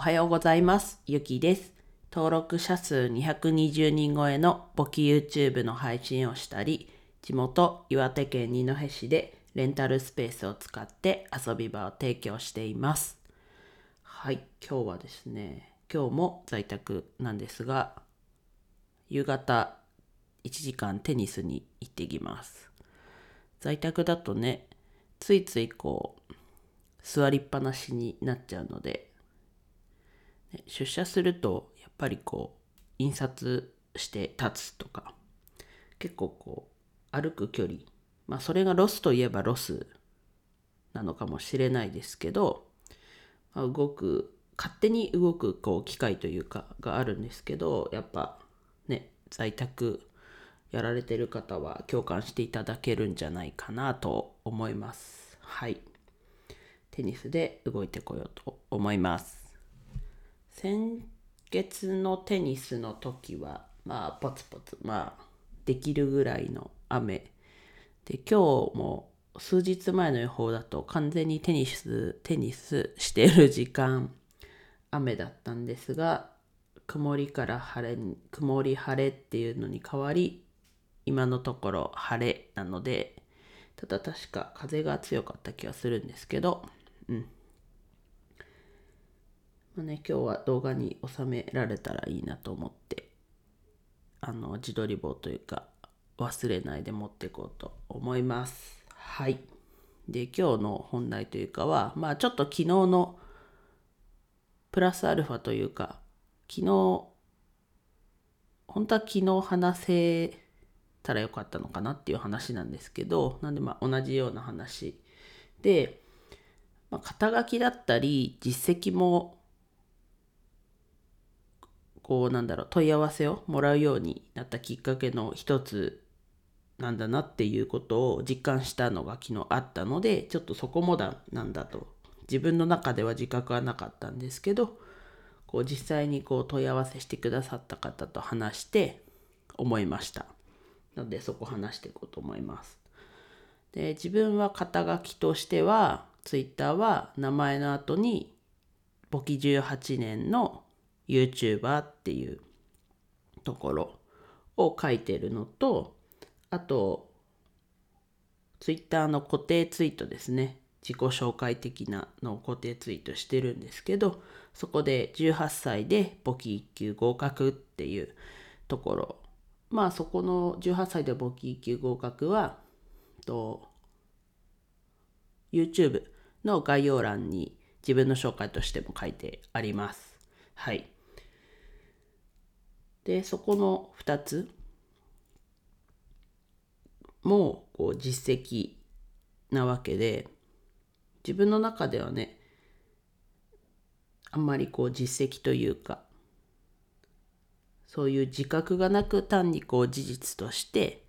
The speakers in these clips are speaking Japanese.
はようございます。ゆきです。登録者数220人超えの簿記 YouTube の配信をしたり、地元岩手県二戸市でレンタルスペースを使って遊び場を提供しています。はい、今日はですね、今日も在宅なんですが、夕方1時間テニスに行ってきます。在宅だとね、ついついこう、座りっぱなしになっちゃうので、出社するとやっぱりこう印刷して立つとか結構こう歩く距離まあそれがロスといえばロスなのかもしれないですけど、まあ、動く勝手に動くこう機械というかがあるんですけどやっぱね在宅やられてる方は共感していただけるんじゃないかなと思います。はい。テニスで動いてこようと思います。先月のテニスの時はまあポツポツまあできるぐらいの雨。で今日も数日前の予報だと完全にテニステニスしてる時間雨だったんですが曇りから晴れ曇り晴れっていうのに変わり今のところ晴れなのでただ確か風が強かった気がするんですけどうん。まあね、今日は動画に収められたらいいなと思ってあの自撮り棒というか忘れないで持っていこうと思います。はい。で今日の本題というかはまあちょっと昨日のプラスアルファというか昨日本当は昨日話せたらよかったのかなっていう話なんですけどなんでまあ同じような話で、まあ、肩書きだったり実績もこうなんだろう問い合わせをもらうようになったきっかけの一つなんだなっていうことを実感したのが昨日あったのでちょっとそこもだなんだと。自分の中では自覚はなかったんですけどこう実際にこう問い合わせしてくださった方と話して思いました。のでそこ話していこうと思います。で自分は肩書きとしては Twitter は名前の後に簿記18年の YouTuber っていうところを書いてるのとあと Twitter の固定ツイートですね。自己紹介的なのを固定ツイートしてるんですけどそこで18歳で簿記1級合格っていうところ。まあそこの18歳で簿記1級合格はと YouTube の概要欄に自分の紹介としても書いてあります。はい。でそこの2つもこう実績なわけで自分の中ではねあんまりこう実績というかそういう自覚がなく単にこう事実として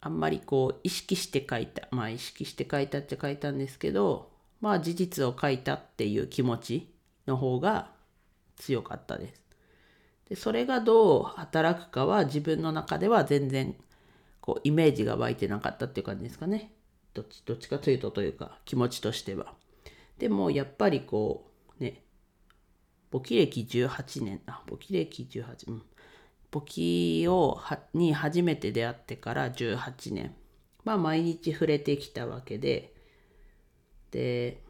あんまりこう意識して書いたまあ意識して書いたって書いたんですけどまあ事実を書いたっていう気持ちの方が強かったです。でそれがどう働くかは自分の中では全然こうイメージが湧いてなかったっていう感じですかね。どっちどっちかというとというか気持ちとしては。でもやっぱりこうね簿記歴18年あ簿記歴18うん簿記をに初めて出会ってから18年まあ毎日触れてきたわけでで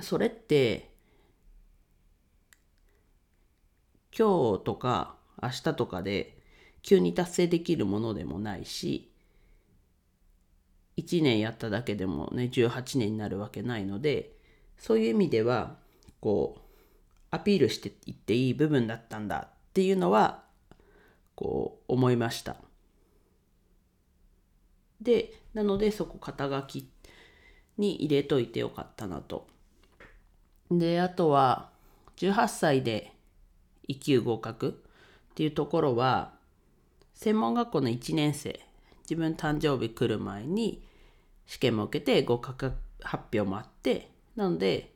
それって今日とか明日とかで急に達成できるものでもないし1年やっただけでもね18年になるわけないのでそういう意味ではこうアピールしていっていい部分だったんだっていうのはこう思いました。でなのでそこ肩書きに入れといてよかったなと。であとは18歳で1級合格っていうところは専門学校の1年生自分誕生日来る前に試験も受けて合格発表もあってなので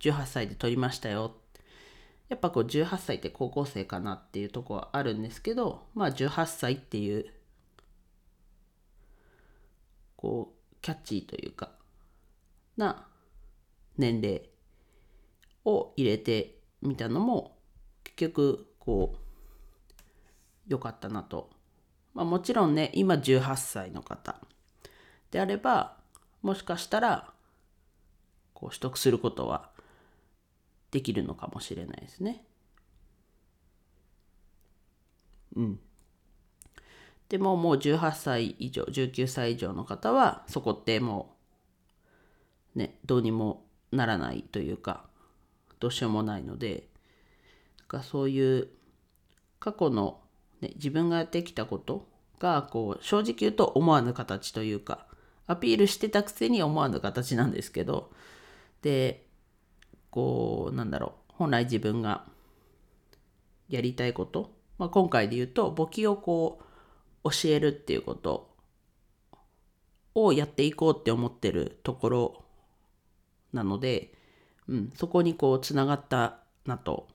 18歳で取りましたよやっぱこう18歳って高校生かなっていうとこはあるんですけどまあ18歳っていうこうキャッチーというかな年齢を入れてみたのも結局こう良かったなと。まあ、もちろんね今18歳の方であればもしかしたらこう取得することはできるのかもしれないですね。うん。でももう18歳以上19歳以上の方はそこってもうねどうにもならないというかどうしようもないのでかそういう過去の、ね、自分がやってきたことがこう正直言うと思わぬ形というかアピールしてたくせに思わぬ形なんですけどでこうなんだろう本来自分がやりたいこと、まあ、今回で言うと簿記をこう教えるっていうことをやっていこうって思ってるところなので、うん、そこにこうつながったなと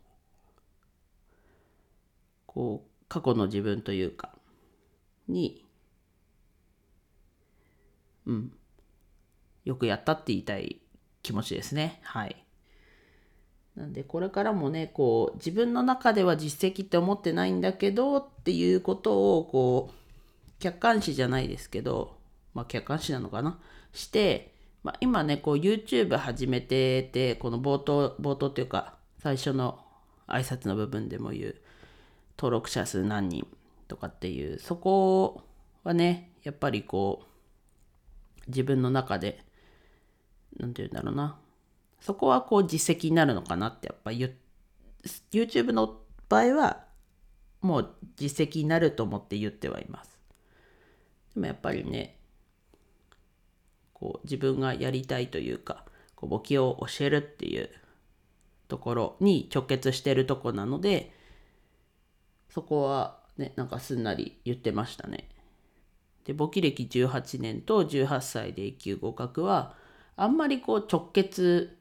こう過去の自分というかにうんよくやったって言いたい気持ちですね。はい。なんでこれからもねこう自分の中では実績って思ってないんだけどっていうことをこう客観視じゃないですけどまあ客観視なのかな？してまあ、今ね、こう YouTube 始めてて、この冒頭、冒頭っていうか、最初の挨拶の部分でも言う、登録者数何人とかっていう、そこはね、やっぱりこう、自分の中で、何て言うんだろうな、そこはこう実績になるのかなってやっぱ言 YouTube の場合はもう実績になると思って言ってはいます。でもやっぱりねこう自分がやりたいというかこう簿記を教えるっていうところに直結してるとこなのでそこはねなんかすんなり言ってましたね。で簿記歴18年と18歳で1級合格はあんまりこう直結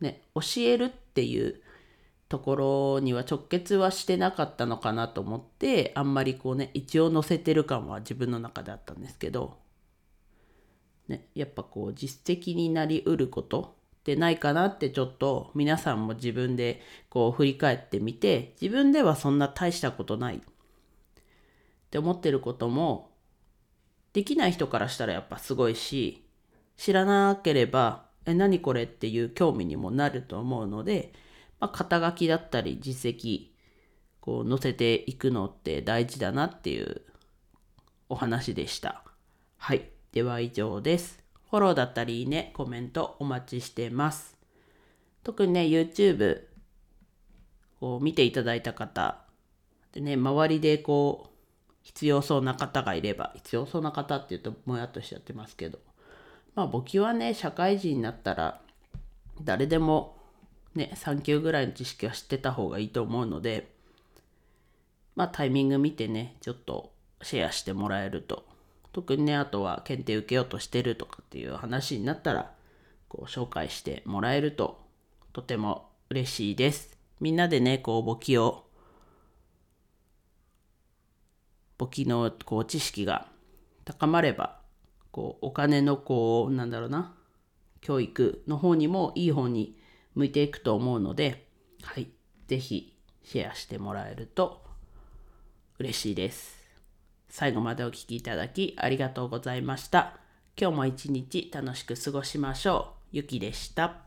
ね教えるっていうところには直結はしてなかったのかなと思ってあんまりこうね一応載せてる感は自分の中であったんですけどね、やっぱこう実績になりうることってないかなってちょっと皆さんも自分でこう振り返ってみて自分ではそんな大したことないって思ってることもできない人からしたらやっぱすごいし知らなければえ何これっていう興味にもなると思うので、まあ、肩書きだったり実績こう載せていくのって大事だなっていうお話でした。はい。では以上です。フォローだったりいいね、コメントお待ちしてます。特にね、YouTube を見ていただいた方、でね、周りでこう、必要そうな方がいれば、必要そうな方って言うともやっとしちゃってますけど、まあ簿記はね、社会人になったら、誰でもね、3級ぐらいの知識は知ってた方がいいと思うので、まあタイミング見てね、ちょっとシェアしてもらえると特にねあとは検定受けようとしてるとかっていう話になったらこう紹介してもらえるととても嬉しいです。みんなでねこう簿記を簿記のこう知識が高まればこうお金のこうなんだろうな教育の方にもいい方に向いていくと思うのではい是非シェアしてもらえると嬉しいです。最後までお聴きいただきありがとうございました。今日も一日楽しく過ごしましょう。ゆきでした。